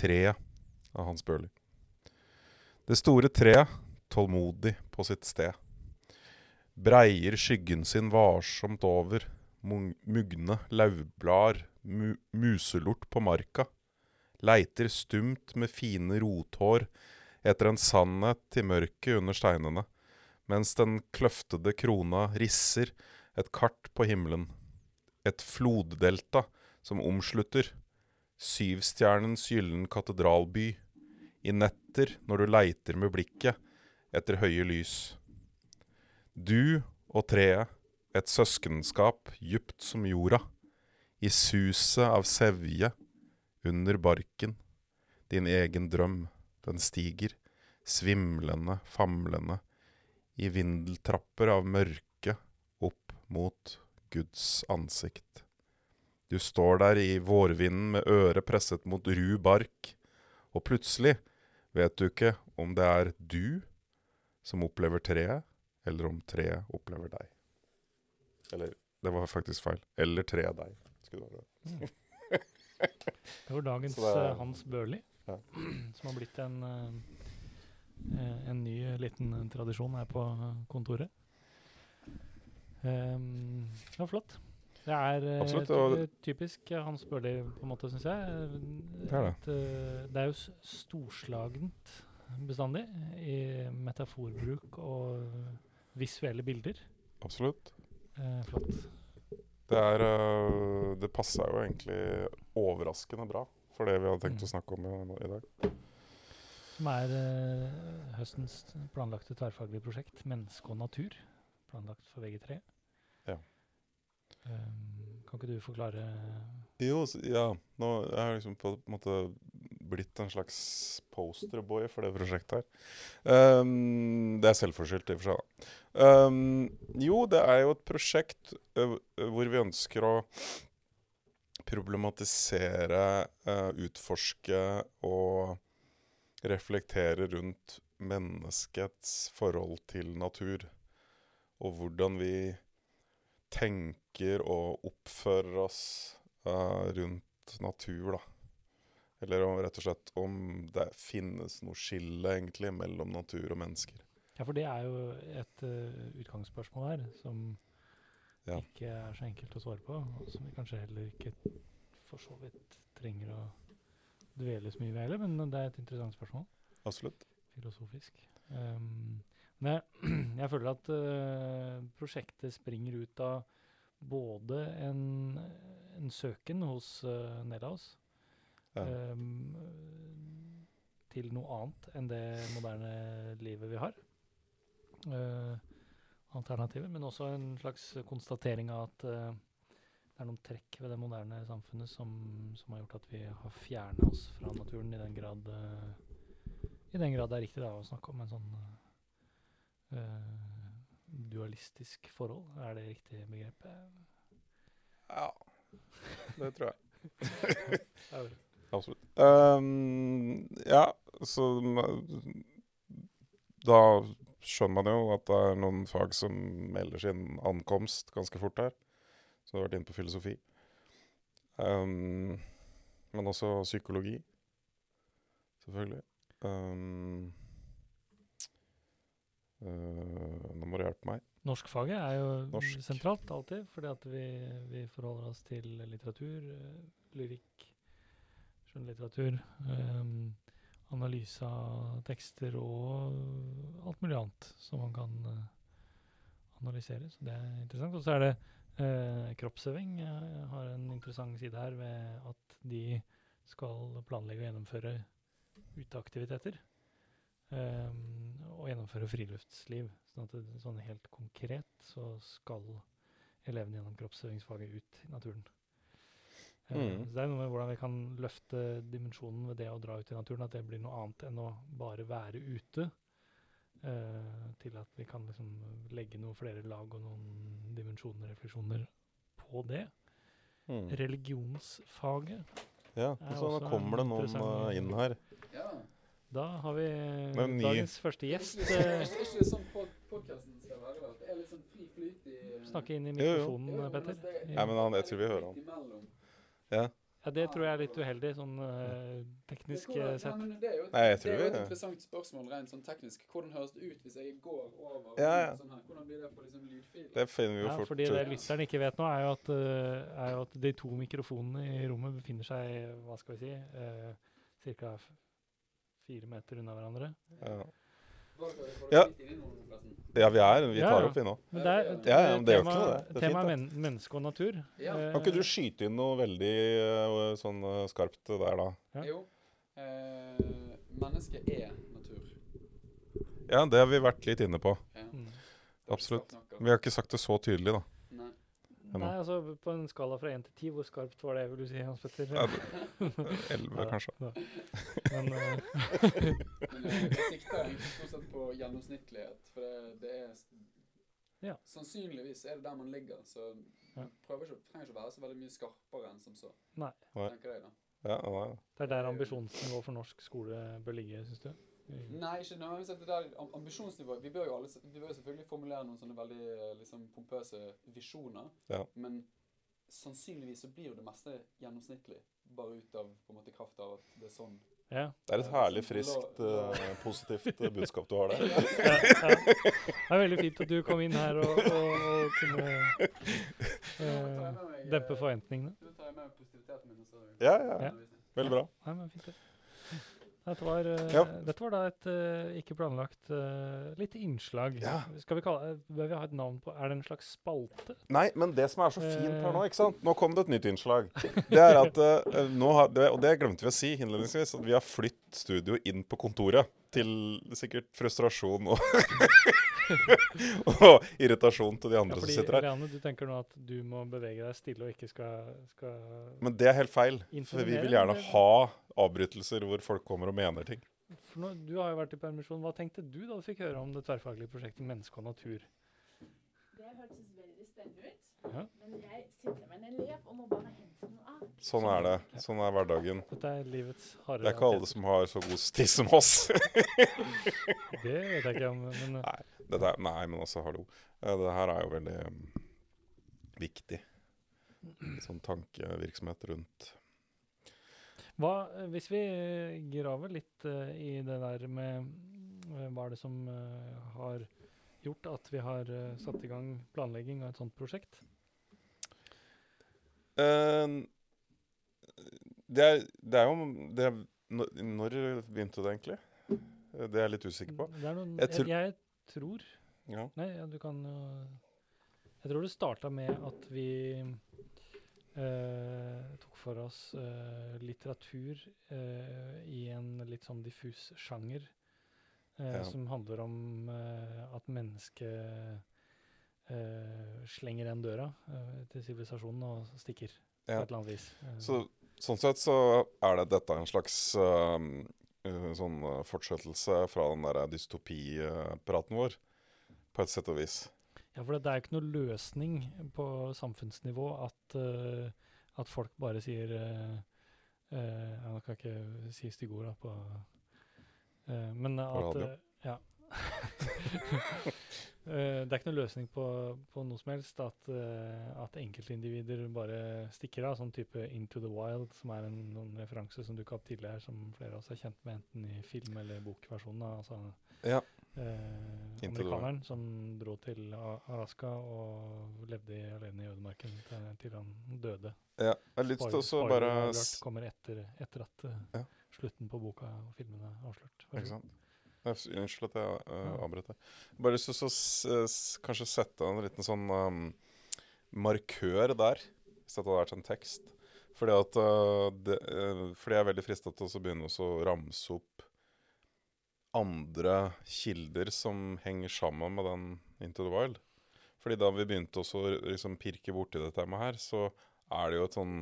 Treet av Hans Børli. Det store treet, tålmodig på sitt sted, breier skyggen sin varsomt over. Mugne laurblader, mu muselort på marka, leiter stumt med fine rothår etter en sannhet i mørket under steinene, mens den kløftede krona risser et kart på himmelen, et floddelta som omslutter, syvstjernens gyllen katedralby, i netter når du leiter med blikket etter høye lys. Du og treet, et søskenskap djupt som jorda, i suset av sevje under barken, din egen drøm, den stiger, svimlende, famlende, i vindeltrapper av mørke opp mot Guds ansikt. Du står der i vårvinden med øret presset mot ru bark, og plutselig vet du ikke om det er du som opplever treet, eller om treet opplever deg. Eller, det var faktisk feil. Eller treet deg. Skulle det være. Det var dagens det er- eh, Hans Børli, Ja. som har blitt en, eh, eh, en ny liten tradisjon her på kontoret. Um, det var flott. Det er eh, Absolutt, og- typisk eh, Hans Børli, på en måte, syns jeg. Det er det. Et, eh, det er jo storslagent bestandig i metaforbruk og visuelle bilder. Absolutt. Eh, flott. Det er Det passa jo egentlig overraskende bra for det vi hadde tenkt Mm. å snakke om i, dag. Som er eh, høstens planlagte tverrfaglige prosjekt 'Menneske og natur'. Planlagt for VG3. Um, kan ikke du forklare Jo, ja. Nå jeg har liksom på en måte blitt en slags posterboy for det prosjektet her. Um, det er selvforskyldt i og for seg, da. Um, jo, det er jo et prosjekt ø, hvor vi ønsker å problematisere, uh, utforske og reflektere rundt menneskets forhold til natur. Og hvordan vi tenker og oppfører oss uh, rundt natur, da. Eller om, rett og slett om det finnes noe skille egentlig mellom natur og mennesker. Ja, for det er jo et uh, utgangsspørsmål her som Ja. ikke er så enkelt å svare på, og som vi kanskje heller ikke for så vidt trenger å dvele så mye ved heller, men det er et interessant spørsmål. Absolutt. filosofisk. Um, men jeg, jeg føler at uh, prosjektet springer ut av både en, en søken hos uh, Nelaus Ja. um, til noe annet enn det moderne livet vi har. Uh, alternativer, men også en slags konstatering av at uh, det er noen trekk ved det moderne samfunnet som, som har gjort at vi har fjernet oss fra naturen i den grad uh, i den grad det er riktig da, å snakke om en sånn eh, dualistisk forhold. Er det riktig begrep? Ja, det tror jeg. Absolutt. Um, ja, så Da skjønner man jo at det er noen fag som melder sin ankomst ganske fort her. Så du har vært inne på filosofi. Um, men også psykologi, selvfølgelig. Um, nå må du hjelpe meg. Norskfaget er jo Norsk. sentralt alltid, fordi at vi, vi forholder oss til litteratur, eh, lyrikk, skjønnlitteratur, um, analyse av tekster og alt mulig annet som man kan eh, analysere. Så det er interessant. Og så er det eh, kroppsøving Jeg har en interessant side her ved at de skal planlegge og gjennomføre uteaktiviteter. Um, og gjennomføre friluftsliv. Sånn at det, sånn helt konkret så skal elevene gjennom kroppsøvingsfaget ut i naturen. Eh, Mm. Så det er noe med hvordan vi kan løfte dimensjonen ved det å dra ut i naturen, at det blir noe annet enn å bare være ute. eh, til at vi kan liksom legge noen flere lag og noen dimensjoner, og refleksjoner på det. Mm. Religionsfaget. Ja, så nå kommer det noen øh, inn her. Da har vi ny- dagens første gjest. Det Er eh, ikke sånn podkasten skal være? Det er litt sånn fri flyt i Snakke inn i mikrofonen, Jo, jo, Petter. altså, Nei, men han- jeg tror vi hører han. Ja. Ja, det tror jeg er litt uheldig, sånn eh, teknisk eh, sett. Ja, det er jo et, Nei, jeg det er jo et interessant spørsmål rent sånn teknisk. Hvordan høres det ut hvis jeg går over Ja, ja. sånn her? Hvordan blir det på liksom lydfil? Det finner vi jo Ja, fort fordi det lytteren ikke vet nå, er jo, at, eh, er jo at de to mikrofonene i rommet befinner seg, hva skal vi si, uh, ca. fire meter unna hverandre. Ja. Ja. ja, vi er Vi tar ja. opp, vi nå. Men det er, Ja, ja, men det tema, jo ikke noe, det. Det er Temaet men, menneske og natur. Ja. Eh, Kan ikke du skyte inn noe veldig eh, sånn eh, skarpt der, da? Ja. Jo. Eh, mennesket er natur. Ja, det har vi vært litt inne på. Ja. Mm. Absolutt. Vi har ikke sagt det så tydelig, da. Nei. Altså på en skala fra én til ti, hvor skarpt var det, vil du si, Hans Petter? Elleve, kanskje. Men eh, Men eh, jeg sikter egentlig stort sett på gjennomsnittlighet, for det, det er Ja. Sannsynligvis er det der man ligger, så Ja. prøver ikke, trenger ikke å være så veldig mye skarpere enn som så. Nei. Nei. Tenker jeg da. Ja, ja. det er der ambisjonsnivået for norsk skole bør ligge, syns du? Mm. Nei, ikke nødvendigvis det der ambisjonsnivået. Vi bør jo alle, vi bør selvfølgelig formulere noen sånne veldig eh, liksom, pompøse visjoner, Ja. men sannsynligvis så blir jo det meste gjennomsnittlig, bare ut av på en måte kraft av at det er sånn. Ja. Det er et herlig friskt, eh, positivt eh, budskap du har der. ja, ja. Det er veldig fint at du kom inn her og, og, og kunne uh, dempe forventningene. Du tar jeg med meg positiviteten min. og så- Ja, ja. Ja. Veldig bra. Nei, men fint det. Dette var, eh, Ja. dette var da et uh, ikke planlagt uh, lite innslag. Ja. Skal vi kalle, eh, Bør vi ha et navn på Er det en slags spalte? Nei, men det som er så fint her nå, Eh. ikke sant? Nå kom det et nytt innslag. Det er at uh, nå har, det, Og det glemte vi å si innledningsvis, at vi har flyttet studio inn på kontoret. Til sikkert frustrasjon og, og irritasjon til de Ja, andre fordi, som sitter her. Rianne, du tenker nå at du må bevege deg stille og ikke skal, skal Men det er helt feil. For vi vil gjerne ha avbrytelser hvor folk kommer og mener ting. For nå, Du har jo vært i permisjon. Hva tenkte du da du fikk høre om det tverrfaglige prosjektet Menneske og natur? Det hørtes veldig spennende ut. Ja. Men jeg sitter med en elev og må bare hente. Sånn er det. Sånn er hverdagen. Dette er livets harde Det er ikke alle som har så god sti som oss. Det vet jeg ikke om, men eh, Nei, er, nei men altså, hallo. Eh, Det her er jo veldig um, viktig. Sånn tankevirksomhet rundt hva eh, Hvis vi graver litt uh, i det der med uh, hva er det som uh, har gjort at vi har satt i gang planlegging av et sånt prosjekt? Eh, det, er, det er jo det er, når, begynte det egentlig? Eh, Det er jeg litt usikker på. Noen, Jeg tr tror- jeg tror Ja. Nei, ja, du kan jo Jeg tror det starta med at vi eh, tok for oss eh, litteratur eh, i en litt sånn diffus sjanger. eh, Ja. Som handler om eh, at mennesket eh, slenger igjen døra eh, til sivilisasjonen og stikker på et eller annet vis. Eh, Så, sånn sett så er det dette en slags uh, sånn uh, fortsettelse fra den der dystopipraten vår, på et sett og vis. Ja, for det er jo ikke noe løsning på samfunnsnivå at, uh, at folk bare sier uh, uh, Jeg kan ikke si stygge ord da, på uh, Men at eh, Ja. Eh, det er ikke noen løsning på, på noe som helst at, uh, at enkeltindivider bare stikker av. Sånn type Into the Wild, som er en, noen referanse som dukka opp tidligere, som flere av oss er kjent med, enten i film- eller bokversjonen. Altså, Ja. uh, amerikaneren som dro til Alaska og levde alene i ødemarken til, til han døde. Ja, jeg har lyst til å bare kommer etter, etter at Ja. slutten på boka og filmen er avslørt. Ikke sant? Unnskyld at jeg uh, avbrøt deg. Bare lyst til å kanskje sette en liten sånn um, markør der, hvis dette hadde vært en tekst. Fordi at uh, det, uh, Fordi jeg er veldig frista til å begynne å ramse opp andre kilder som henger sammen med den Into the Wild. Fordi da vi begynte også å liksom pirke borti dette her, så er det jo et sånn,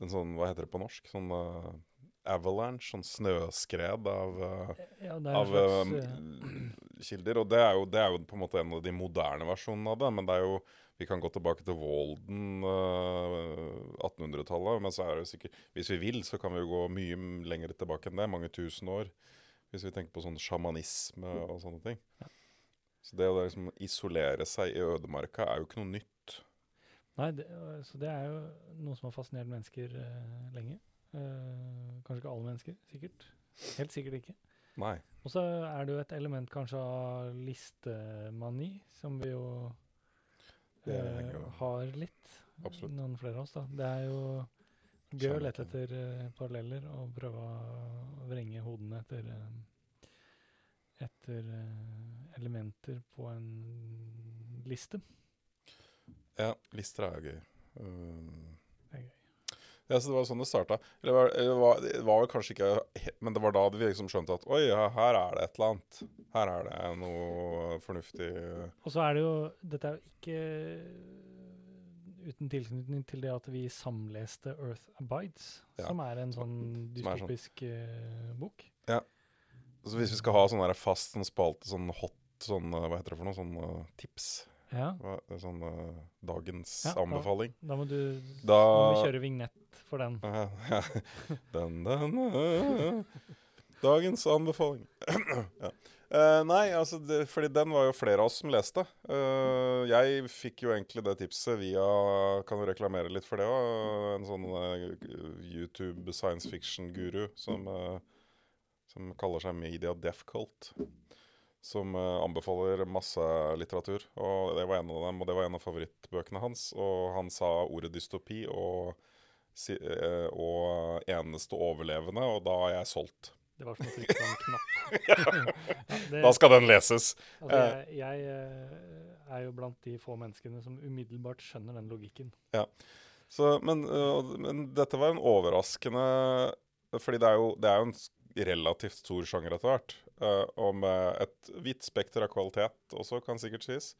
en sånn Hva heter det på norsk? Sånn uh, avalanche, sånn snøskred av uh, Ja, av slags, um, eh, kilder. Og det er, jo, det er jo på en måte en av de moderne versjonene av det. Men det er jo Vi kan gå tilbake til Walden, uh, 1800-tallet. Men så er det sikkert Hvis vi vil, så kan vi jo gå mye lenger tilbake enn det. Mange tusen år. Hvis vi tenker på sånn sjamanisme og sånne ting. Så det å liksom isolere seg i ødemarka er jo ikke noe nytt. Nei, det, så det er jo noe som har fascinert mennesker uh, lenge. Eh, kanskje ikke alle mennesker, sikkert. Helt sikkert ikke. Nei. Og så er det jo et element kanskje av listemani, som vi jo Det eh, har litt. Absolutt. Noen flere av oss, da. Det er jo gøy å lete etter eh, paralleller og prøve å vrenge hodene etter eh, etter eh, elementer på en liste. Ja, lister er jo gøy. Um. Ja, så det var sånn det starta. Eller det var, det var, det var vel kanskje ikke Men det var da vi liksom skjønte at oi, ja, her er det et eller annet. Her er det noe fornuftig Og så er det jo Dette er jo ikke uten tilknytning til det at vi samleste Earth Abides, Ja. som er en sånn sånn- dystopisk bok. Ja, Så hvis vi skal ha sånn fast sånn spalte, sånn hot sånn Hva heter det for noe? Sånn eh, tips? Ja, Hva, sånn uh, dagens Ja, anbefaling? da må du Da må vi kjøre vignett for den. Ja, den, den, uh, Dagens anbefaling. ja. Uh, nei, altså, det, fordi den var jo flere av oss som leste. Uh, jeg fikk jo egentlig det tipset via Kan jo reklamere litt for det òg. En sånn uh, YouTube science fiction-guru som, som kaller seg Media Deaf Cult. Som eh, anbefaler masse litteratur. Og det var en av dem, og det var en av favorittbøkene hans. Og han sa ordet dystopi og eh, og eneste overlevende, og da er jeg solgt. Det var som å trykke på en knapp. Ja, det- Da skal den leses. Altså, jeg jeg er jo blant de få menneskene som umiddelbart skjønner den logikken. Så, men, men dette var en overraskende Fordi det er jo, det er jo en relativt stor sjanger etter hvert. Øh, og med et vidt spekter av kvalitet også, kan sikkert sies.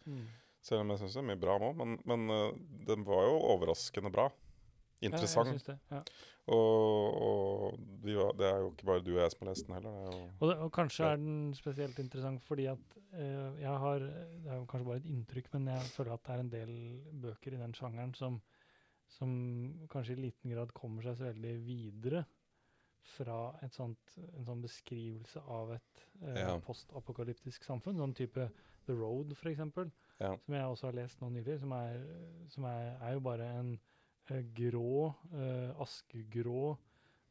Selv om jeg syns det er mye bra nå. Men, men uh, den var jo overraskende bra. Interessant. Ja, jeg synes det. Ja. og og de var, det er jo ikke bare du og jeg som har lest den heller. Er Og, det, og kanskje Ja. er den spesielt interessant fordi at uh, jeg har Det er jo kanskje bare et inntrykk, men jeg føler at det er en del bøker i den sjangeren som, som kanskje i liten grad kommer seg så veldig videre fra sånt, en sånn beskrivelse av et eh, Ja. postapokalyptisk samfunn. Sånn type The Road, eksempel, Ja. som jeg også har lest nå nylig, som er, som er, er jo bare en eh, grå, eh, askegrå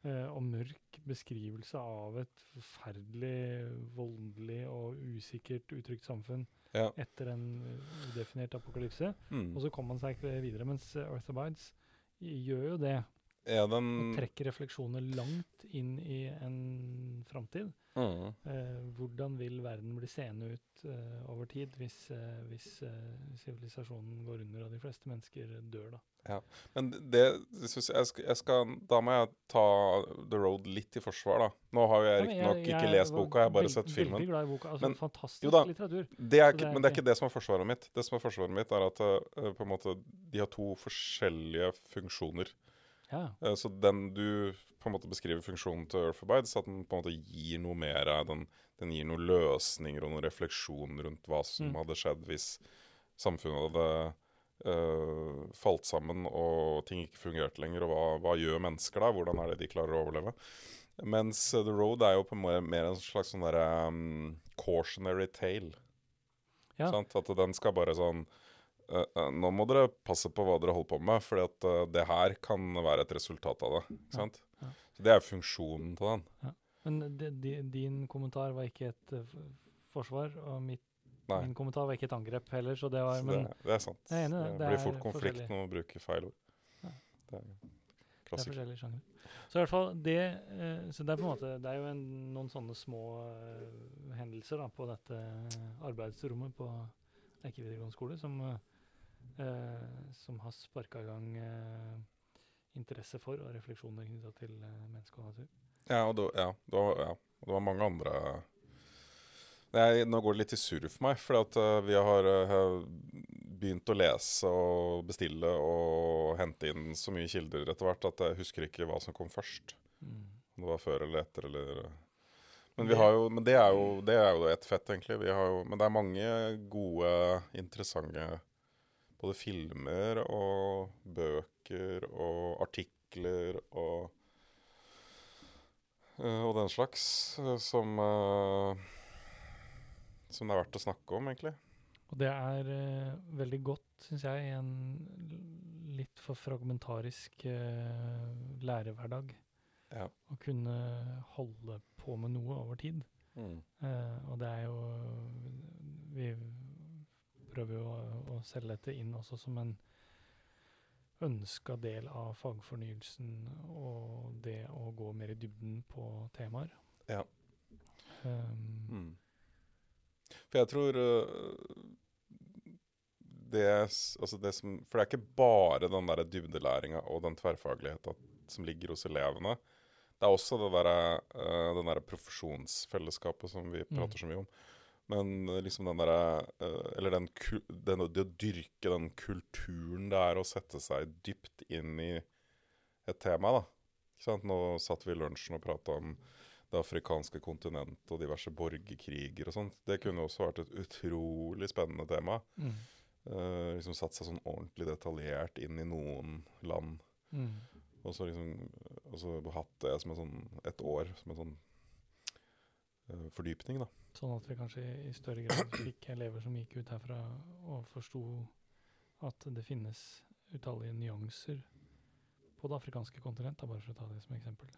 eh, og mørk beskrivelse av et forferdelig voldelig og usikkert uttrykt samfunn Ja. etter en eh, udefinert apokalypse. Mm. Og så kommer man seg ikke videre, mens Earth Abides gjør jo det. Er Og trekker refleksjoner langt inn i en framtid. mm. Eh, hvordan vil verden bli seende ut eh, over tid hvis eh, hvis eh, sivilisasjonen går under og de fleste mennesker dør, da? Men det synes jeg, jeg, skal, jeg skal Da må jeg ta The Road litt i forsvar, da. Nå har jeg Ja, riktignok ikke lest boka, jeg har bare sett filmen. Veldig glad i boka. Altså, Men- fantastisk da, litteratur. Det er ikke, det er men det er ikke- ikke det som er forsvaret mitt. Det som er forsvaret mitt, er at uh, på en måte, de har to forskjellige funksjoner. Ja. Eh, så den du på en måte beskriver funksjonen til Earth Abides, at den på en måte gir noe mer. av Den, den gir noen løsninger og noen refleksjoner rundt hva som Mm. hadde skjedd hvis samfunnet hadde øh, falt sammen og ting ikke fungerte lenger. Og hva, hva gjør mennesker da? Hvordan er det de klarer å overleve? Mens eh, The Road er jo på en måte mer en slags sånn derre um, cautionary tale. Ja. Sant? At den skal bare sånn Nå må dere passe på hva dere holder på med, for det her kan være et resultat av det. Ikke sant? ja. Så Det er funksjonen til den. Men de, de, din kommentar var ikke et eh, forsvar, og mitt, min kommentar var ikke et angrep heller, så det var Så men det, det er sant. Jeg er enig det. det blir fort konflikt når man bruker feil ord. Ja. Det er det er forskjellige sjangre. Så i hvert fall det eh, Så det er på en måte Det er jo en, noen sånne små eh, hendelser da, på dette arbeidsrommet på Eike videregående skole som, eh, eh, som har sparka i gang eh, interesse for og refleksjoner knytta til eh, menneske og natur. Ja, og det, ja, det var, ja, det var mange andre jeg, Nå går det litt i surr for meg, for at uh, vi har uh, begynt å lese og bestille og hente inn så mye kilder etter hvert at jeg husker ikke hva som kom først. Mm. Om det var før eller etter eller Men, vi Det- har jo, men det er jo det er jo ett fett, egentlig. Vi har jo, men det er mange gode, interessante både filmer og bøker og artikler og eh, og den slags eh, som eh, som det er verdt å snakke om, egentlig. Og det er veldig godt, syns jeg, i en litt for fragmentarisk eh, lærehverdag Ja. å kunne holde på med noe over tid. Mm. Uh, og det er jo Vi prøver jo å, å selge dette inn også som en ønska del av fagfornyelsen og det å gå mer i dybden på temaer. Ja. Um, Mm. For jeg tror uh, det, altså det som For det er ikke bare den der dybdelæringa og den tverrfagligheta som ligger hos elevene. Det er også det der, uh, den der profesjonsfellesskapet som vi Mm. prater så mye om. Men øh, liksom den derre øh, Eller den, den, det å dyrke den kulturen det er å sette seg dypt inn i et tema, da. Ikke sant? Nå satt vi i lunsjen og prata om det afrikanske kontinentet og diverse borgerkriger og sånt. Det kunne også vært et utrolig spennende tema. mm, Uh, liksom satt seg sånn ordentlig detaljert inn i noen land. mm, Og så liksom og så hatt det som en sånn, et år som en sånn eh, fordypning, da. Sånn at vi kanskje i større grad fikk elever som gikk ut herfra og forsto at det finnes utallige nyanser på det afrikanske kontinent, bare for å ta det som eksempel.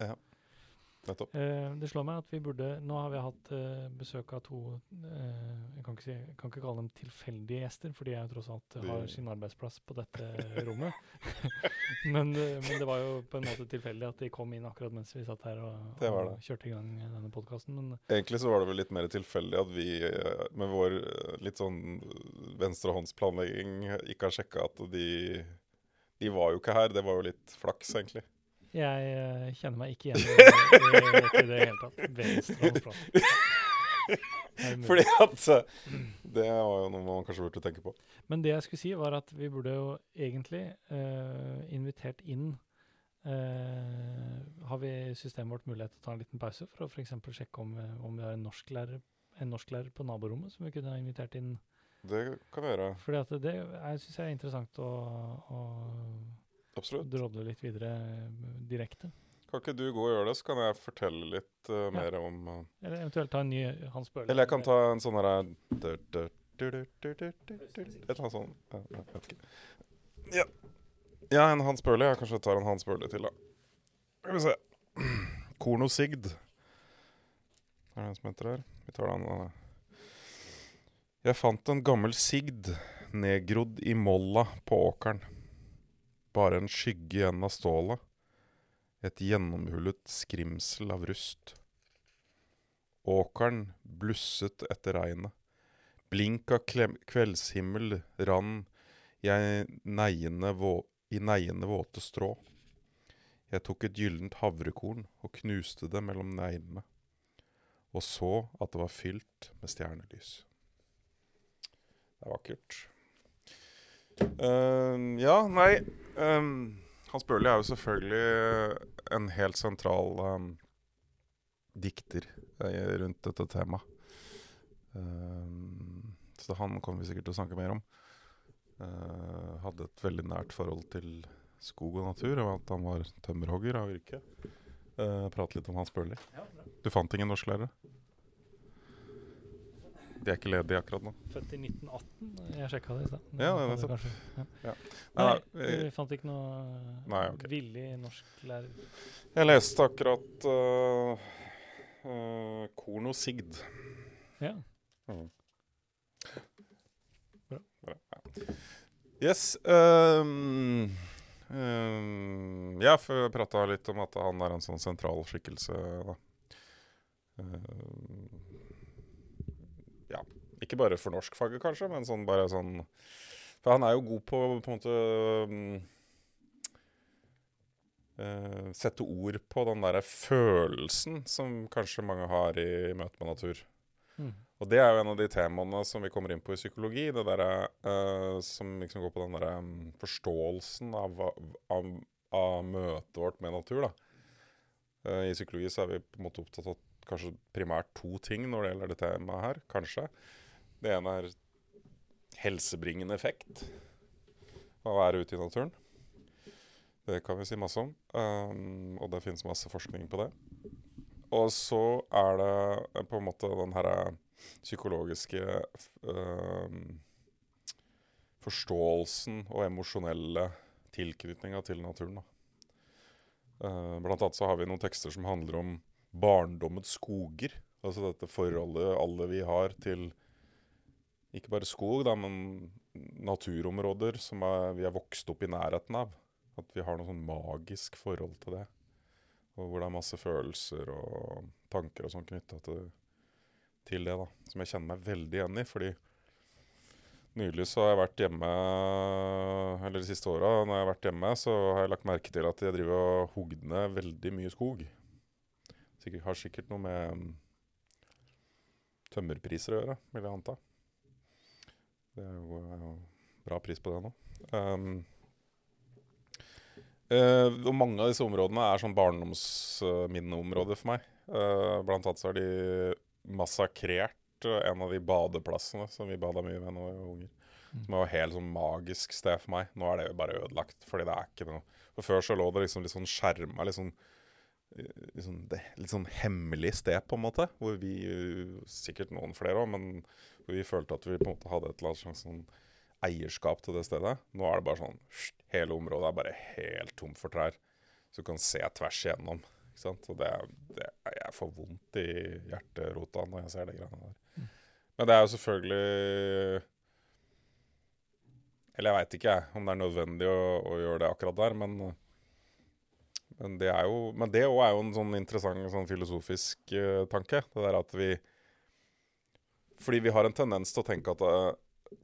Nettopp. Eh, det slår meg at vi burde Nå har vi hatt eh, besøk av to eh, Jeg kan ikke, si, jeg kan ikke kalle dem tilfeldige gjester, for de er jo tross alt har sin arbeidsplass på dette rommet. men, men det var jo på en måte tilfeldig at de kom inn akkurat mens vi satt her og, Det det. og kjørte i gang denne podkasten. Egentlig så var det vel litt mer tilfeldig at vi med vår litt sånn venstrehåndsplanlegging ikke har sjekka at de De var jo ikke her. Det var jo litt flaks, egentlig. Jeg uh, kjenner meg ikke igjen i, i, i det hele tatt. Venstre? Fordi at eh, Det var jo noe man kanskje burde tenke på. Men det jeg skulle si, var at vi burde jo egentlig uh, invitert inn uh, Har vi i systemet vårt mulighet til å ta en liten pause for å f.eks. sjekke om, om vi har en norsklærer en norsklærer på naborommet som vi kunne ha invitert inn? Det kan vi gjøre. Fordi at det syns jeg er interessant å, å Absolutt. drodle litt videre eh, direkte. Kan ikke du gå og gjøre det, så kan jeg fortelle litt uh, mer ja. om uh, Eller eventuelt ta en ny Hans Bøhler. Eller jeg kan ta en sånn herre Et eller annet sånt. Jeg vet ikke. Ja. ja en Hans Bøhler. Jeg kanskje tar en Hans Bøhler til, da. Skal vi se. Korn og sigd. Er det en som heter her? Vi tar den. Uh. Jeg fant en gammel sigd nedgrodd i molla på åkeren. Bare en skygge igjen av stålet. Et gjennomhullet skrimsel av rust. Åkeren blusset etter regnet. Blink av kveldshimmel rann jeg neiende i neiende våte strå. Jeg tok et gyllent havrekorn og knuste det mellom neglene, og så at det var fylt med stjernelys. Det er vakkert. Eh, ja, nei um, Hans Børli er jo selvfølgelig en helt sentral um, dikter eh, rundt dette temaet. Ehm, så han kommer vi sikkert til å snakke mer om. Uh, hadde et veldig nært forhold til skog og natur, og at han var tømmerhogger av yrke. Uh, prate litt om Hans Børli. Ja. Du fant ingen norsklærere? De er ikke ledige akkurat nå. Født i 1918. Jeg sjekka det i stad. Ja, Det er kanskje- ja. Ja. Nei, Nei, vi- fant ikke noe Nei, okay. villig norsklærer. Jeg leste akkurat uh, uh, Korno Sigd. Ja. Yes. Um, um, jeg har prata litt om at han er en sånn sentral skikkelse. Da. Ja. Ikke bare for norskfaget, kanskje, men sånn bare sånn For han er jo god på på en måte um, uh, Sette ord på den derre følelsen som kanskje mange har i møte med natur. Mm. Og det er jo en av de temaene som vi kommer inn på i psykologi. Det derre uh, som liksom går på den derre um, forståelsen av, av, av møtet vårt med natur, da. Uh, I psykologi så er vi på en måte opptatt av kanskje primært to ting når det gjelder det temaet her. Kanskje. Det ene er helsebringende effekt av å være ute i naturen. Det kan vi si masse om. Um, og det finnes masse forskning på det. Og så er det eh, på en måte den herre psykologiske um, forståelsen og emosjonelle tilknytninga til naturen. Eh, blant annet så har vi noen tekster som handler om barndommens skoger. Altså dette forholdet alle vi har til ikke bare skog, da, men naturområder som er, vi er vokst opp i nærheten av. At vi har noe sånn magisk forhold til det. Og hvor det er masse følelser og tanker og sånn knytta til, til det. da, Som jeg kjenner meg veldig igjen i. fordi Nylig så har jeg vært hjemme, eller de siste åra når jeg har vært hjemme, så har jeg lagt merke til at jeg driver og hogd ned veldig mye skog. Sikkert, har sikkert noe med mm, tømmerpriser å gjøre, vil jeg anta. Det er jo, er jo bra pris på det nå. Um, Uh, og mange av disse områdene er sånn barndomsminneområder for meg. Uh, blant annet så har de massakrert eh, en av de badeplassene som vi bada mye med da vi var unger. Mm. Som var helt sånn magisk sted for meg. Nå er det jo bare ødelagt, fordi det er ikke noe For før så lå det liksom litt sånn skjerma, litt sånn eh, sånn, det, litt sånn hemmelig sted, på en måte. Hvor vi, sikkert noen flere òg, men hvor vi følte at vi på en måte hadde et eller annet slags sånn eierskap til det stedet. Nå er det bare sånn Hele området er bare helt tomt for trær. Så du kan se tvers igjennom. Ikke sant? Og det, det Jeg får vondt i hjerterota når jeg ser de greiene der. Mm. Men det er jo selvfølgelig Eller jeg veit ikke jeg om det er nødvendig å, å gjøre det akkurat der, men men det er jo Men det også er jo en sånn interessant sånn filosofisk uh, tanke. Det der at vi Fordi vi har en tendens til å tenke at uh,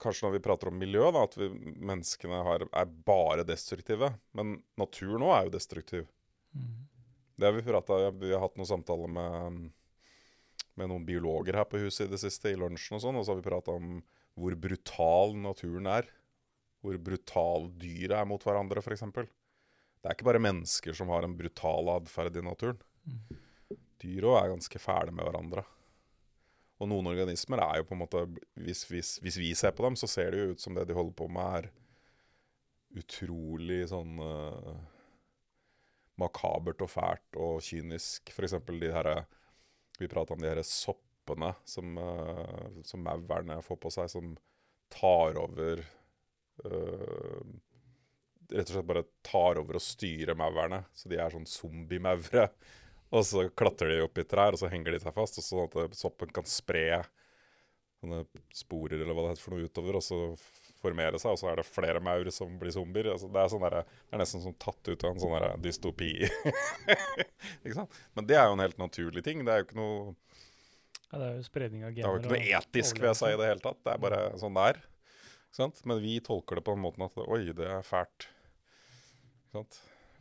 Kanskje når vi prater om miljø, da, at vi, menneskene har, er bare destruktive. Men naturen òg er jo destruktiv. Mm. Det har Vi prata vi har hatt noen samtaler med, med noen biologer her på huset i det siste, i lunsjen og sånn. Og så har vi prata om hvor brutal naturen er. Hvor brutal dyret er mot hverandre, f.eks. Det er ikke bare mennesker som har en brutal atferd i naturen. Mm. Dyr òg er ganske fæle med hverandre. Og noen organismer er jo på en måte hvis, hvis, hvis vi ser på dem, så ser det jo ut som det de holder på med, er utrolig sånn uh, makabert og fælt og kynisk. F.eks. de herre Vi prata om de herre soppene som, uh, som maurene får på seg, som tar over eh, Rett og slett bare tar over og styrer maurene. Så de er sånn zombiemaure. Og så klatrer de opp i trær, og så henger de seg fast. Sånn at soppen kan spre sånne sporer eller hva det heter for noe utover, og så formere seg. Og så er det flere maur som blir zombier. Altså, det, er sånn der, det er nesten sånn tatt ut av en sånn der dystopi. ikke sant? Men det er jo en helt naturlig ting. Det er jo ikke noe, Ja, det er jo spredning av gener. det er jo ikke noe etisk ved seg i det hele tatt. Det er bare sånn det er. Men vi tolker det på den måten at oi, det er fælt.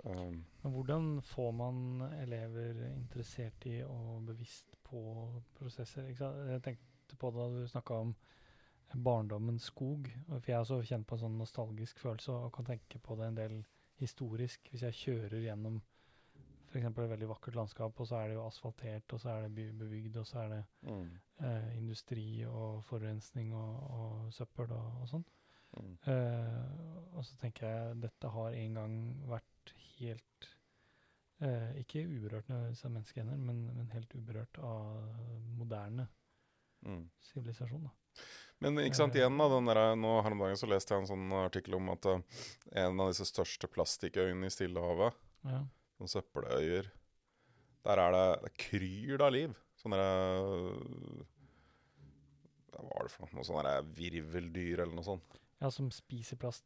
Um, Men hvordan får man elever interessert i og bevisst på prosesser? Jeg tenkte på det da du snakka om barndommens skog. For jeg har også kjent på en sånn nostalgisk følelse og kan tenke på det en del historisk. Hvis jeg kjører gjennom f.eks. et veldig vakkert landskap, og så er det jo asfaltert, og så er det bebygd, og så er det mm, eh, industri og forurensning og, og søppel og, og sånn. Mm, Eh, og så tenker jeg dette har en gang vært helt uh, Ikke uberørt av menneskegener, men, men helt uberørt av moderne mm. sivilisasjon. da. Men ikke sant, igjen da, den der, nå Her om dagen så leste jeg en sånn artikkel om at uh, en av disse største plastikkøyene i Stillehavet, Ja. sånne søppeløyer Der er det, det kryr av liv. Sånne der, Hva var det for noe? Noe sånne virveldyr eller noe sånt. Ja, som spiser plast.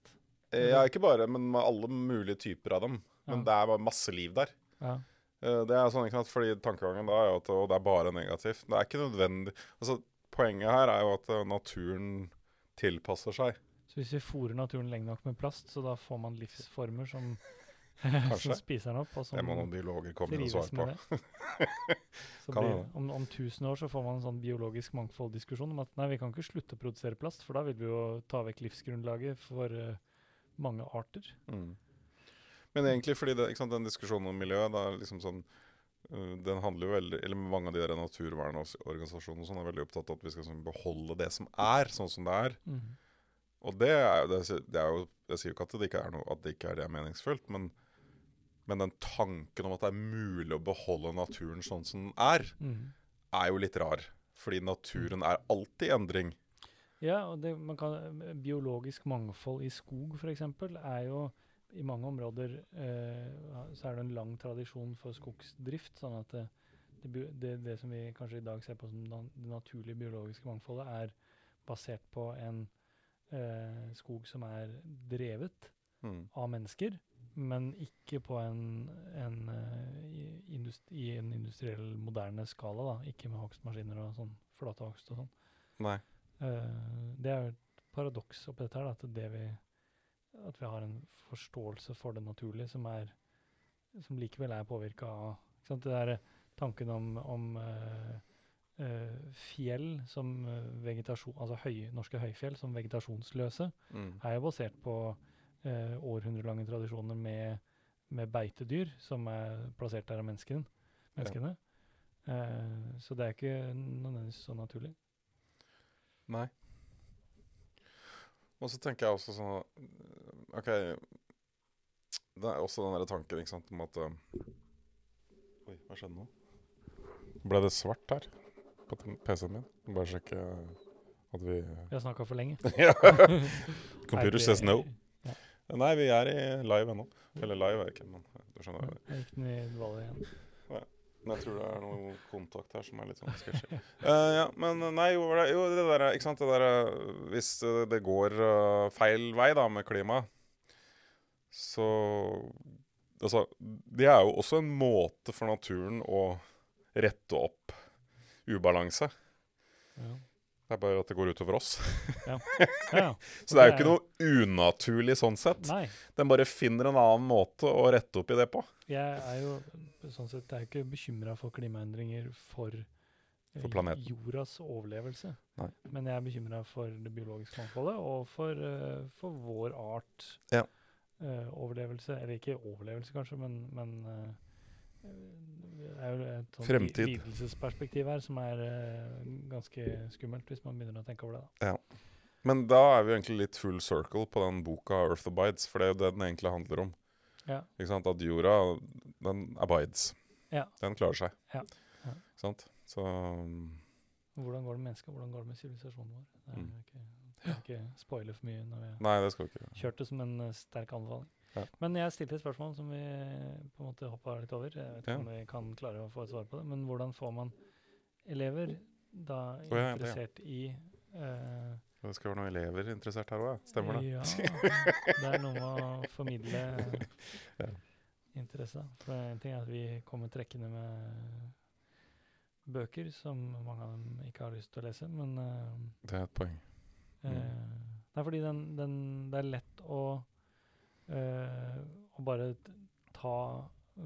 Eh, Ja, ikke bare, men med alle mulige typer av dem. Men Ja. det er bare masse liv der. Ja. Eh, Det er sånn, ikke sant, fordi tankegangen da er jo at det er bare negativt. Det er ikke nødvendig Altså, Poenget her er jo at eh, naturen tilpasser seg. Så hvis vi fôrer naturen lenge nok med plast, så da får man livsformer som, Kanskje. spiser den opp, og som Det må noen biologer komme med på. Så Kan blir, om, om 1000 år så får man en sånn biologisk mangfolddiskusjon om at nei, vi kan ikke slutte å produsere plast, for da vil vi jo ta vekk livsgrunnlaget for uh, mange arter. Mm. Men egentlig fordi det, sant, den diskusjonen om miljø det er liksom sånn, øh, den handler jo veldig, eller Mange av de der naturvernorganisasjonene sånn er veldig opptatt av at vi skal sånn, beholde det som er, sånn som det er. Mm. Og det er, jo- det, det er jo Jeg sier jo ikke at det ikke er noe At det ikke er det meningsfullt, men, men den tanken om at det er mulig å beholde naturen sånn som den er, mm. er jo litt rar. Fordi naturen er alltid i endring. Ja, og det, man kan, biologisk mangfold i skog f.eks. er jo i mange områder eh, så er det en lang tradisjon for skogsdrift. sånn at det, det, det, det som vi kanskje i dag ser på som det naturlige biologiske mangfoldet, er basert på en eh, skog som er drevet Mm. av mennesker, men ikke på en, en, eh, i, i en industriell, moderne skala. da, Ikke med hogstmaskiner og sånn flatehogst og sånn. Nei. Uh, det er jo et paradoks oppi dette her, da, at, det vi, at vi har en forståelse for det naturlige som, er, som likevel er påvirka av ikke sant? Det der tanken om, om uh, Uh, fjell som vegetasjon, altså høy, norske høyfjell som vegetasjonsløse, Mm. er jo basert på århundrelange tradisjoner med, med beitedyr som er plassert der av menneskene. menneskene. Eh, så det er ikke nødvendigvis så naturlig. Nei. Og så tenker jeg også sånn OK Det er også den derre tanken ikke sant, om at eh, Oi, hva skjedde nå? Ble det svart her på PC-en min? Bare sjekke at vi Vi har snakka for lenge. Computer says no. Ja. Nei, vi er i live ennå. Eller live er ikke, men du skjønner. Jeg gikk den i igjen. igjen. Men jeg tror det er noe kontakt her som er litt sånn sketsjy. Uh, ja, men nei, jo, det, jo, det der, ikke sant, det der eh, Hvis eh, det går uh, feil vei da med klimaet, så Altså, det er jo også en måte for naturen å rette opp ubalanse. Ja. Det er bare at det går utover oss. Ja, ja. Så det er jo ikke noe unaturlig sånn sett. Nei. Den bare finner en annen måte å rette opp i det på. Jeg er jo sånn sett jeg er ikke bekymra for klimaendringer for, eh, For jordas overlevelse. Nei. Men jeg er bekymra for det biologiske mangfoldet og for, eh, for vår art Ja. uh, overlevelse. Eller ikke overlevelse, kanskje, men, men eh, det er jo et sånt lidelsesperspektiv her som er eh, ganske skummelt, hvis man begynner å tenke over det. da. Men da er vi egentlig litt full circle på den boka 'Earth Abides', for det er jo det den egentlig handler om. Ja. At jorda, den abides. Ja. Den klarer seg. Ja. Ja. Ikke sant? Så um, Hvordan går det med mennesket, hvordan går det med sivilisasjonen vår? Det er Mm. ikke, ikke spoile for mye når vi Nei, det skal vi ikke. kjørt det som en eh, sterk anbefaling. Ja. Men jeg stilte et spørsmål som vi på en måte hoppa litt over. Jeg vet ikke om vi kan klare å få et svar på det. Men hvordan får man elever da oh, ja. interessert i uh, Det skal være noen elever interessert her òg. Stemmer det? Ja, det er noe med å formidle Ja. interesse. For en ting er at vi kommer trekkende med bøker som mange av dem ikke har lyst til å lese, men uh, Det er et poeng. Mm. Uh, det er fordi den, den, det er lett å, eh, å bare ta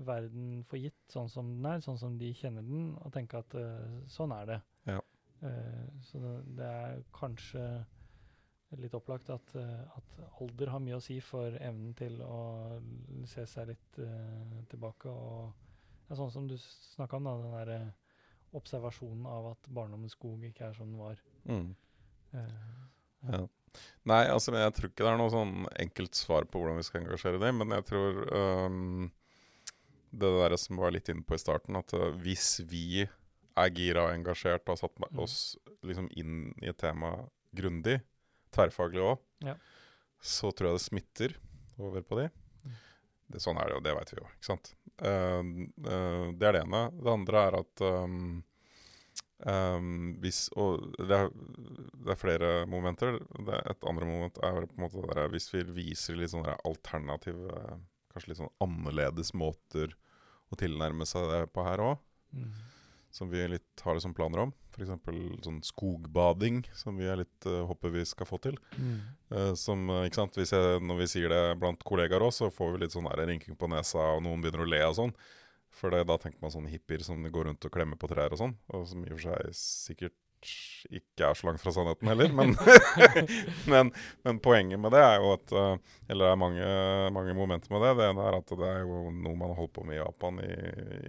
verden for gitt sånn som den er, sånn som de kjenner den, og tenke at eh, sånn er det. Ja. Eh, så det, er kanskje litt opplagt at, at alder har mye å si for evnen til å se seg litt tilbake. Og ja, sånn som du snakka om, da, den derre observasjonen av at barndommens skog ikke er som den var. Mm. Eh, Ja. Nei, altså jeg tror ikke det er noe sånn enkelt svar på hvordan vi skal engasjere dem. men jeg tror um, det der som var litt inne på i starten, at uh, hvis vi er gira og engasjert og har satt Mm. oss liksom inn i et tema grundig, tverrfaglig òg, Ja. så tror jeg det smitter over på de. Mm. Det, sånn er det jo, det veit vi jo, ikke sant. Uh, uh, det er det ene. Det andre er at øhm, øhm, hvis, Og det er, det er flere momenter. Det, et andre moment er på en måte der, hvis vi viser litt sånne alternative, kanskje litt sånn annerledes måter å tilnærme seg det på her òg, Mm. som vi litt har som planer om. F.eks. sånn skogbading, som vi er litt uh, håper vi skal få til. Mm. Uh, som, eh, ikke sant, jeg, Når vi sier det blant kollegaer òg, så får vi litt sånn rynking på nesa, og noen begynner å le og sånn. For da tenker man sånne hippier som går rundt og klemmer på trær og sånn. Og som i og for seg sikkert ikke er så langt fra sannheten heller. Men, men, men poenget med det er jo at eh, Eller det er mange, mange momenter med det. Det ene er at det er jo noe man har holdt på med i Japan i,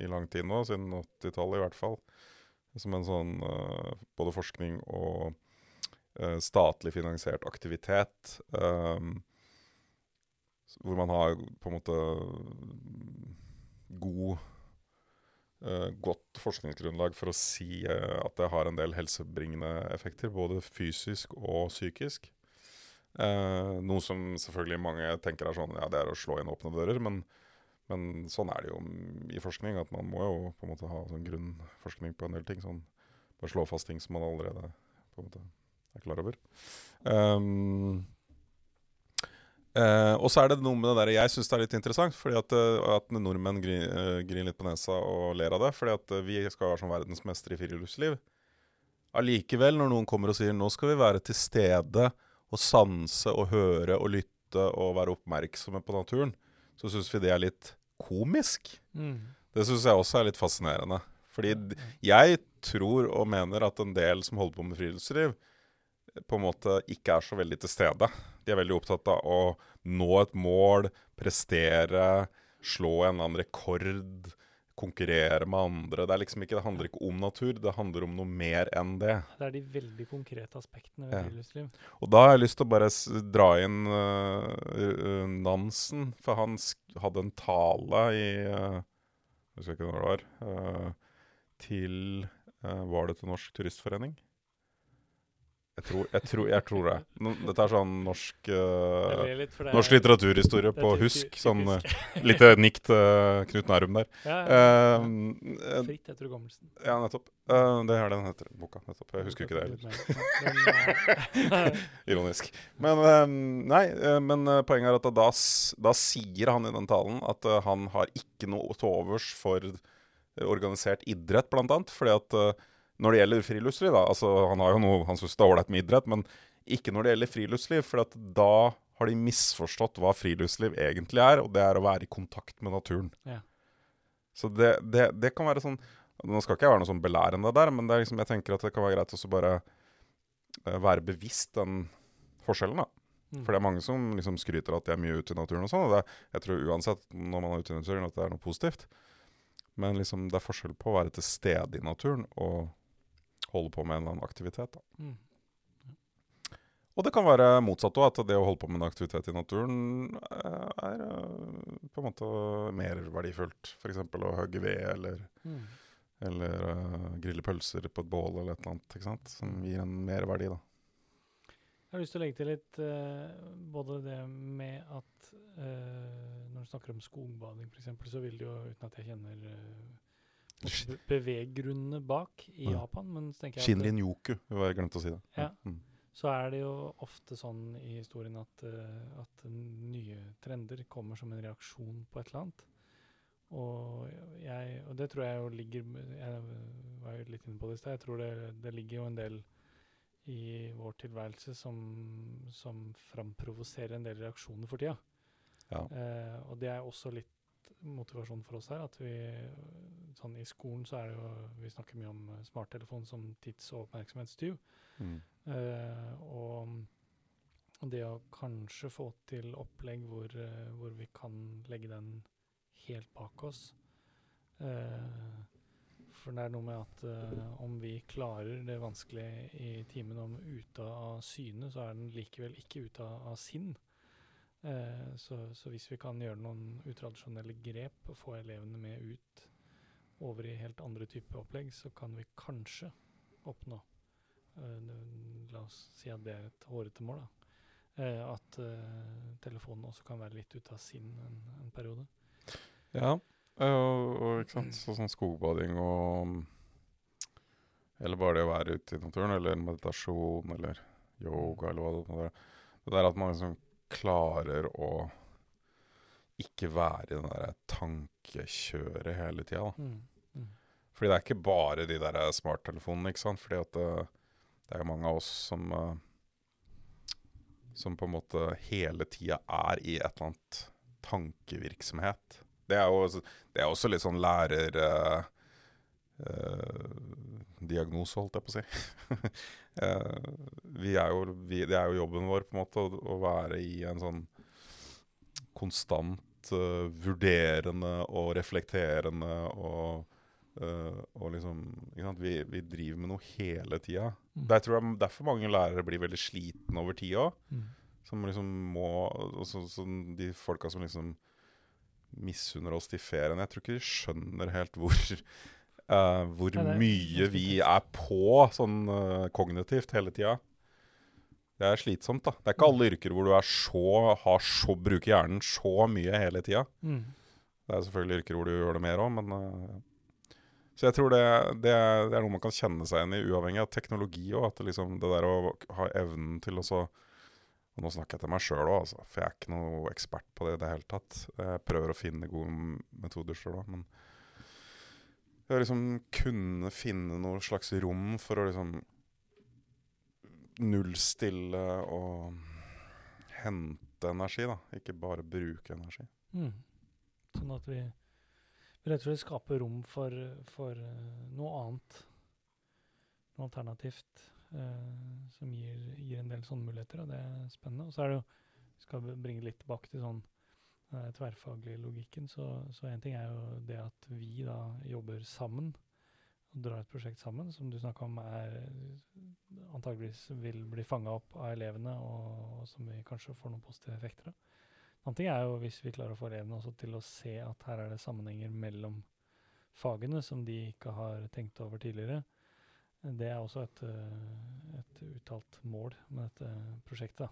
i lang tid nå, siden 80-tallet i hvert fall. Som en sånn eh, både forskning og eh, statlig finansiert aktivitet. Um, hvor man har på en måte god godt forskningsgrunnlag for å si eh, at det har en del helsebringende effekter, både fysisk og psykisk. Eh, noe som selvfølgelig mange tenker er sånn ja, det er å slå inn åpne dører, men, men sånn er det jo i forskning. At man må jo på en måte ha sånn grunnforskning på en del ting. Sånn, bare slå fast ting som man allerede på en måte er klar over. Um, Eh, og så er det noe med det der Jeg syns det er litt interessant fordi at, eh, at nordmenn griner, griner litt på nesa og ler av det. Fordi at eh, vi skal være som verdensmestere i friluftsliv. Allikevel, når noen kommer og sier nå skal vi være til stede og sanse og høre og lytte og være oppmerksomme på naturen, så syns vi det er litt komisk. Mm. Det syns jeg også er litt fascinerende. Fordi jeg tror og mener at en del som holder på med friluftsliv, på en måte ikke er så veldig til stede. De er veldig opptatt av å nå et mål, prestere, slå en eller annen rekord, konkurrere med andre. Det, er liksom ikke, det handler ikke om natur, det handler om noe mer enn det. Det er de veldig konkrete aspektene ved Ja. Og da har jeg lyst til å bare dra inn uh, Nansen, for han hadde en tale i uh, Jeg husker ikke når det var. Uh, til uh, Var det til Norsk Turistforening? Jeg tror, jeg tror, jeg tror det. Dette er sånn norsk uh, Norsk er- litteraturhistorie er på husk. Sånn uh, lite nikk til Knut Nærum der. ja, ja, ja. Eh, Fritt etter hukommelsen. ja, nettopp. Eh, det er den heter, boka. Nettopp. Jeg husker ikke det heller. Ironisk. Men eh, nei, eh, men eh, poenget er at da, da sier han i den talen at eh, han har ikke noe til overs for eh, organisert idrett, blant annet. Fordi at eh, når det gjelder friluftsliv, da altså Han har jo noe han syns er ålreit med idrett, men ikke når det gjelder friluftsliv. For at da har de misforstått hva friluftsliv egentlig er, og det er å være i kontakt med naturen. Ja. Så det, det, det kan være sånn Nå skal ikke jeg være noe sånn belærende der, men det er liksom, jeg tenker at det kan være greit å bare eh, være bevisst den forskjellen. da. Mm. For det er mange som liksom skryter at de er mye ute i naturen og sånn. Og det, jeg tror uansett når man er ute i naturen at det er noe positivt. Men liksom det er forskjell på å være til stede i naturen og holde på med en eller annen aktivitet. Mm. Og det kan være motsatt òg, at det å holde på med en aktivitet i naturen eh, er eh, på en måte mer verdifullt. F.eks. å hogge ved eller, Mm. eller uh, grille pølser på et bål eller et eller annet. ikke sant? Som gir en merverdi, da. Jeg har lyst til å legge til litt uh, både det med at uh, når du snakker om skogbading f.eks., så vil det jo, uten at jeg kjenner uh, beveggrunnene bak i Ja. Japan, men så tenker jeg Shinrin yoku, jeg glemte å si det. Ja. Mm. så er det jo ofte sånn i historien at, eh, at nye trender kommer som en reaksjon på et eller annet. Og, jeg, og det tror jeg jo ligger Jeg var jo litt inne på det i sted. Jeg tror det, det ligger jo en del i vår tilværelse som, som framprovoserer en del reaksjoner for tida. Ja. Eh, og det er også litt motivasjon for oss her. At vi sånn I skolen så er det jo Vi snakker mye om eh, smarttelefon som tids- og oppmerksomhetstyv. Mm. Uh, og det å kanskje få til opplegg hvor, uh, hvor vi kan legge den helt bak oss Uh, For det er noe med at om vi klarer det vanskelige i timen om ute av syne, så er den likevel ikke ute av sinn. Eh, så, så hvis vi kan gjøre noen utradisjonelle grep og få elevene med ut over i helt andre typer opplegg, så kan vi kanskje oppnå eh, La oss si at det er et hårete mål, da. Eh, at telefonen også kan være litt ute av sinn en, en periode. Ja, og, og ikke sant, så, sånn skogbading og Eller bare det å være ute i naturen, eller meditasjon, eller yoga, eller hva det er. Det der at man liksom klarer å ikke være i den der tankekjøret hele tida. da. Mm. Mm. Fordi det er ikke bare de der smarttelefonene, ikke sant. Fordi at det, det er mange av oss som uh, Som på en måte hele tida er i et eller annet tankevirksomhet. Det er jo det er også litt sånn lærer... eh, eh, diagnose, holdt jeg på å si. Eh, vi er jo, vi, det er jo jobben vår på en måte å, å være i en sånn konstant eh, vurderende og reflekterende og, Uh, og liksom? Vi, vi driver med noe hele tida. Mm. Det tror jeg derfor mange lærere blir veldig slitne over tid òg. Mm. Som liksom må så, så De folka som liksom misunner oss de feriene Jeg tror ikke de skjønner helt hvor eh, hvor Ja, mye vi er på sånn uh, kognitivt hele tida. Det er slitsomt, da. Det er ikke alle yrker hvor du er så, har så, bruker hjernen så mye hele tida. Mm. Det er selvfølgelig yrker hvor du gjør det mer òg, men uh, Så jeg tror det, det, er, det er noe man kan kjenne seg igjen i, uavhengig av teknologi òg. At det, liksom, det der å ha evnen til å så og Nå snakker jeg til meg sjøl òg, altså, for jeg er ikke noe ekspert på det i det hele tatt. Jeg prøver å finne gode metoder sjøl òg, men å liksom kunne finne noe slags rom for å liksom nullstille og hente energi, da. Ikke bare bruke energi. Mm. Sånn at vi, rett og slett skaper rom for, for eh, noe annet. Noe alternativt eh, som gir, gir en del sånne muligheter, og det er spennende. Og så er det jo, vi skal bringe litt tilbake til sånn eh, tverrfaglig logikken, så, så en ting er jo det at vi da jobber sammen og drar et prosjekt sammen, som du snakka om er antageligvis vil bli fanga opp av elevene, og, og som vi kanskje får noen positive effekter av. En annen ting er jo hvis vi klarer å få elevene også til å se at her er det sammenhenger mellom fagene som de ikke har tenkt over tidligere. Det er også et, eh, et uttalt mål med dette prosjektet.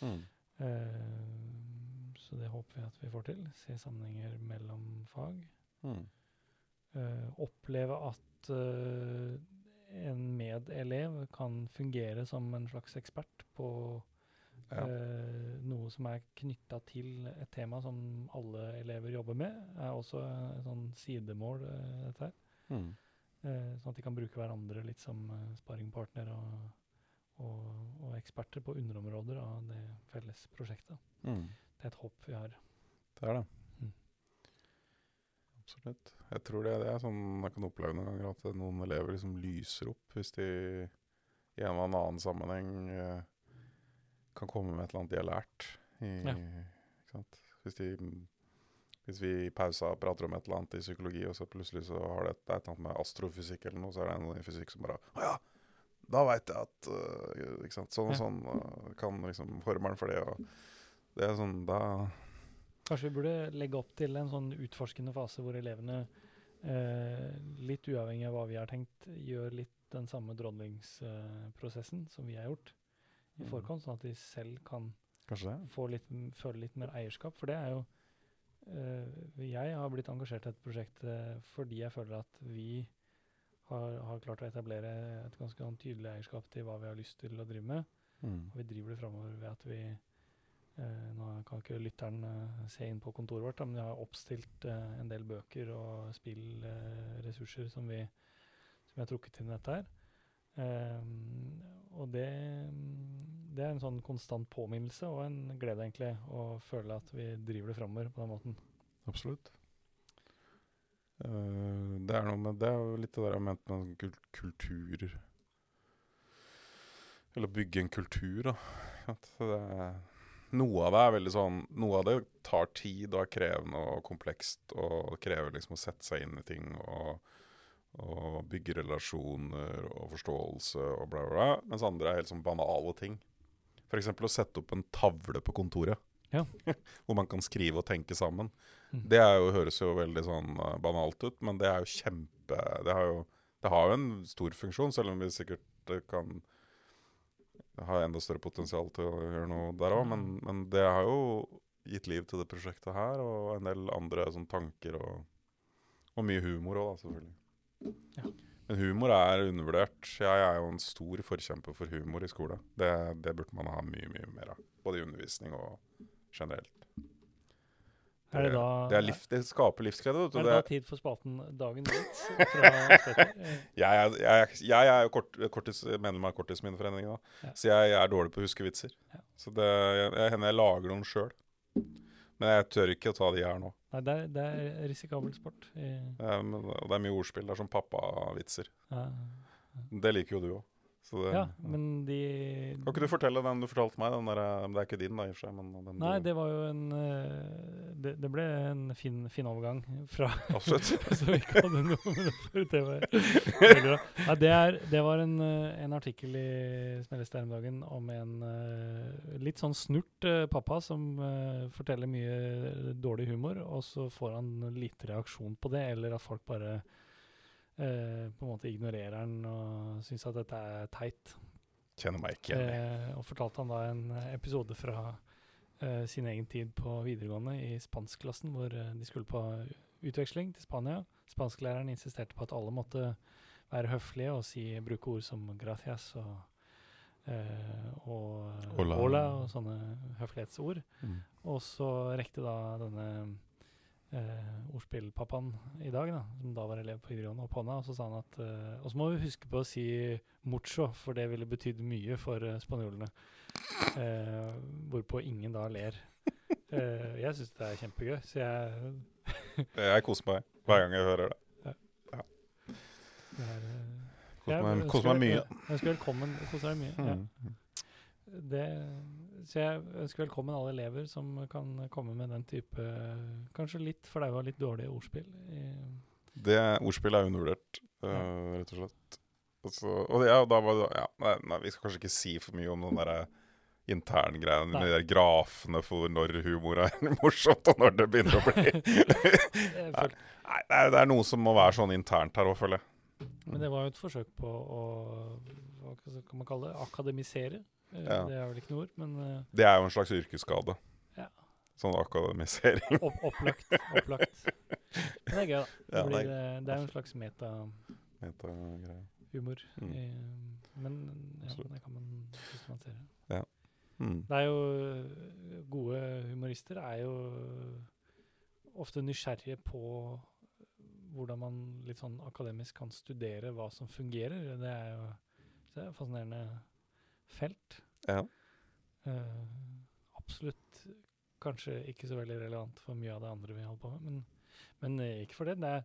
Mm. Eh, så det håper vi at vi får til. Se sammenhenger mellom fag. Mm. Uh, oppleve at uh, en medelev kan fungere som en slags ekspert på Ja. eh, noe som er knytta til et tema som alle elever jobber med, er også et sånn sidemål, uh, dette her. Mm. Uh, sånn at de kan bruke hverandre litt som sparringpartner og, og, og eksperter på underområder av det felles prosjektet. Mm. Det er et håp vi har. Det er det. Mm. Absolutt. Jeg tror det, det er sånn jeg kan oppleve noen ganger at noen elever liksom lyser opp hvis de i en eller annen sammenheng eh, kan komme med et eller annet de har lært. I, Ja. Hvis, de, hvis vi i pausa prater om et eller annet i psykologi, og så plutselig så har det et, det er et eller annet med astrofysikk eller noe, så er det noe i fysikk som bare Å ja! Da veit jeg at uh? Sånn og Ja. sånn uh, kan liksom formelen for det. Og det er sånn Da Kanskje vi burde legge opp til en sånn utforskende fase hvor elevene, eh, litt uavhengig av hva vi har tenkt, gjør litt den samme drodlingsprosessen som vi har gjort i Mm. forkant, sånn at de selv kan få litt, føle litt mer eierskap. For det er jo eh, Jeg har blitt engasjert i dette prosjektet fordi jeg føler at vi har, har klart å etablere et ganske sånn tydelig eierskap til hva vi har lyst til å drive med. Mm. Og vi driver det framover ved at vi eh, Nå kan ikke lytteren eh, se inn på kontoret vårt, men vi har oppstilt eh, en del bøker og spillressurser eh, som, vi, som vi har trukket inn i dette her. Ehm, og det, det er en sånn konstant påminnelse og en glede, egentlig, å føle at vi driver det framover på den måten. Absolutt. Eh, det er noe med Det er jo litt det der jeg mente med kul kultur Eller bygge en kultur, da. At det er, noe av det er veldig sånn Noe av det tar tid og er krevende og komplekst og krever liksom å sette seg inn i ting og, og bygge relasjoner og forståelse og bla, bla, bla. Mens andre er helt sånn banale ting. F.eks. å sette opp en tavle på kontoret. Ja. hvor man kan skrive og tenke sammen. Mm. Det er jo, høres jo veldig sånn eh, banalt ut, men det er jo kjempe Det har jo, det har jo en stor funksjon, selv om vi sikkert eh, kan ha enda større potensial til å gjøre noe der òg. Men, men det har jo gitt liv til det prosjektet her, og en del andre sånn tanker og, og mye humor òg, selvfølgelig. Ja. Men humor er undervurdert. Jeg er jo en stor forkjemper for humor i skole. Det, det burde man ha mye, mye mer av. Både i undervisning og generelt. Er det da, det, er liv, det skaper livsglede. er det Det- da tid for spalten Dagen Eh, Jeg er, jeg, er- jeg er jo kort, kortis, medlem av Korttidsminneforeningen, da. Ja. så jeg, er dårlig på å huske vitser. Ja. Så det jeg, jeg hender jeg lager noen sjøl. Men jeg tør ikke å ta de her nå. Nei, det er, det er risikabel sport. I, Eh, men, og det er mye ordspill. Det er som pappavitser. ja. Det liker jo du òg. Ja, men de Kan ikke du fortelle den du fortalte meg? Den der, eh, det er ikke din, da, i og for seg. Men den Nei, det var jo en eh, Det, det ble en fin, fin overgang fra Absolutt. Så vi ikke hadde noe med det før TV. Nei, det, er, det var en, eh, en artikkel i Smellestad her om dagen om en litt sånn snurt pappa som forteller mye dårlig humor, og så får han lite reaksjon på det, eller at folk bare eh, på en måte ignorerer han og syns at dette er teit. Kjenner meg ikke igjen. Eh, og fortalte han da en eh, episode fra eh, sin egen tid på videregående i spanskklassen, hvor de skulle på utveksling til Spania. Spansklæreren insisterte på at alle måtte være høflige og si, bruke ord som gracias og, eh, og Hola. hola og sånne høflighetsord. Mm. Og så rekte da denne eh, ordspillpappaen i dag, da, som da var elev på videregående, opp hånda, og så sa han at eh, Og så må vi huske på å si mucho, for det ville betydd mye for eh, spanjolene. Eh, hvorpå ingen da ler. Eh, jeg syns det er kjempegøy, så jeg Jeg koser meg hver gang jeg hører det. det er, eh, Koser meg, koser meg mye. Jeg ønsker velkommen Koser deg mye. Ja. Mm. Det, så jeg ønsker velkommen alle elever som kan komme med den type kanskje litt flaue og litt dårlige ordspill. Det ordspillet er undervurdert, øh, rett og slett. Og, og det, ja, da var det, ja, nei, nei, vi skal kanskje ikke si for mye om den derre interngreiene med de der grafene for når humor er morsomt, og når det begynner å bli nei, Nei, det er, noe som må være sånn internt her òg, føler jeg. men det var jo et forsøk på å hva kan man kalle det, akademisere. Eh, Ja. Det er vel ikke noe ord, men eh, Det er jo en slags yrkesskade. Ja. Sånn akademisering. opp, opplagt. opplagt. Men det er gøy, da. Det, Ja, blir, er eh, det er jo en slags metahumor. Metagreie. i- Men ja, det kan man systematisere. Mm. Det er jo Gode humorister er jo ofte nysgjerrige på hvordan man litt sånn akademisk kan studere hva som fungerer. Det er jo det er fascinerende felt. Ja. Uh, absolutt kanskje ikke så veldig relevant for mye av det andre vi holder på med, men, men eh, ikke for det. det er,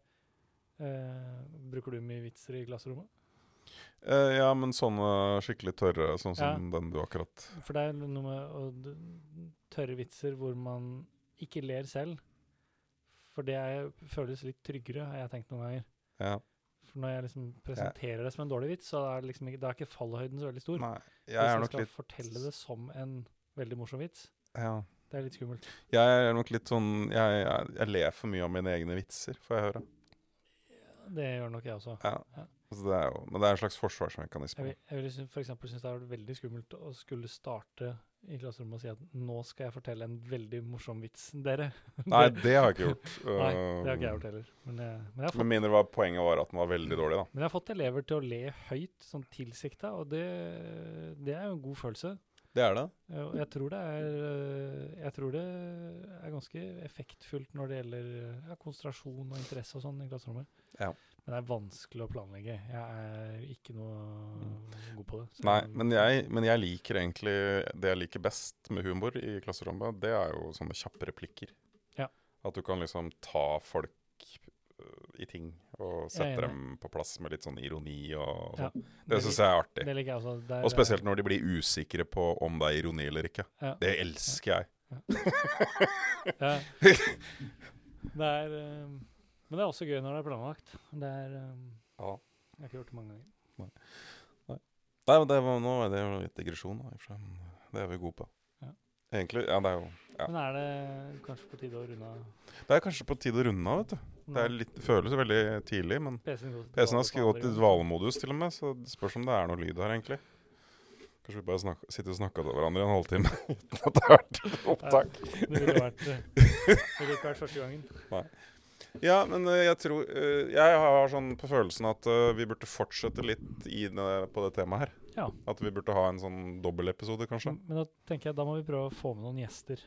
uh, bruker du mye vitser i klasserommet? Uh, ja, men sånne skikkelig tørre, sånn som Ja. den du akkurat For det er noe med å tørre vitser hvor man ikke ler selv. For det er, føles litt tryggere, har jeg tenkt noen ganger. Ja. For når jeg liksom presenterer det som en dårlig vits, så er, det liksom ikke, er ikke fallhøyden så veldig stor. Nei, jeg Hvis jeg skal litt fortelle det som en veldig morsom vits, Ja. det er litt skummelt. Jeg er nok litt sånn Jeg, jeg, jeg ler for mye av mine egne vitser, får jeg høre. Det gjør nok jeg også. Ja. Ja. Altså, det er jo, men det er en slags Jeg forsvarsmekanisme. vil, jeg vil for eksempel synes det er veldig skummelt å skulle starte i klasserommet og si at nå skal jeg fortelle en veldig morsom vits, dere. Nei, det, har jeg ikke gjort. nei, det har ikke jeg Um, gjort heller. Men jeg, men jeg fått Med mindre var poenget var at den var veldig dårlig, da. Men jeg har fått elever til å le høyt, sånn tilsikta, og det, det er jo en god følelse. Det er det. Eh, jeg tror det er eh, Jeg tror det er ganske effektfullt når det gjelder eh, ja, konsentrasjon og interesse og sånn i klasserommet. Ja. Men det er vanskelig å planlegge. Jeg er ikke noe god på det. Nei, men jeg, men jeg liker egentlig Det jeg liker best med humor i klasserommet, det er jo sånne kjappe replikker. Ja. At du kan liksom ta folk øh, i ting og sette dem på plass med litt sånn ironi og Ja, sånn. Det syns jeg er artig. Det liker jeg også. Der, Og spesielt når de blir usikre på om det er ironi eller ikke. Ja. Det elsker jeg. Ja. Det er eh, Men det er også gøy når det er planlagt. Det er um, Ja. Jeg har ikke gjort det mange ganger. Nei, men det var, nå er det jo litt digresjon, da, det er vi gode på. Ja. Egentlig, ja, det er jo Ja. Men er det kanskje på tide å runde av? Det er kanskje på tide å runde av, vet du. Det litt, føles veldig tidlig, men PC-en har gått i dvalemodus til og med, så det spørs om det er noe lyd her, egentlig. Kanskje vi bare snak sitter og snakker til hverandre i en halvtime uten at det har vært opptak. Det ville ikke vært første gangen. Ja, men eh, jeg tror eh, Jeg har sånn på følelsen at eh, vi burde fortsette litt det, på det temaet her. Ja. At vi burde ha en sånn dobbeltepisode, kanskje. Men da tenker jeg da må vi prøve å få med noen gjester.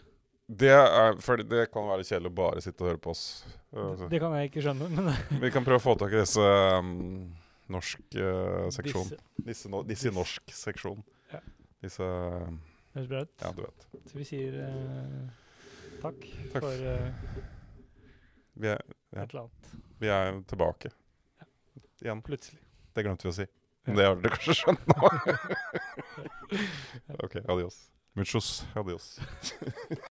Det, er, for det kan være kjedelig å bare sitte og høre på oss. Det, Det kan jeg ikke skjønne, men Vi kan prøve å få tak i disse um, norsk uh, seksjon. disse Disse, no, disse norsk seksjon. Ja. Disse høres bra ut. Ja, du vet. Så vi sier uh, takk, Takk. for eh, Vi er, Ja. et eller annet. vi er tilbake igjen. Plutselig. Det glemte vi å si. Men det har dere kanskje skjønt nå? OK, adios. Muchos adios.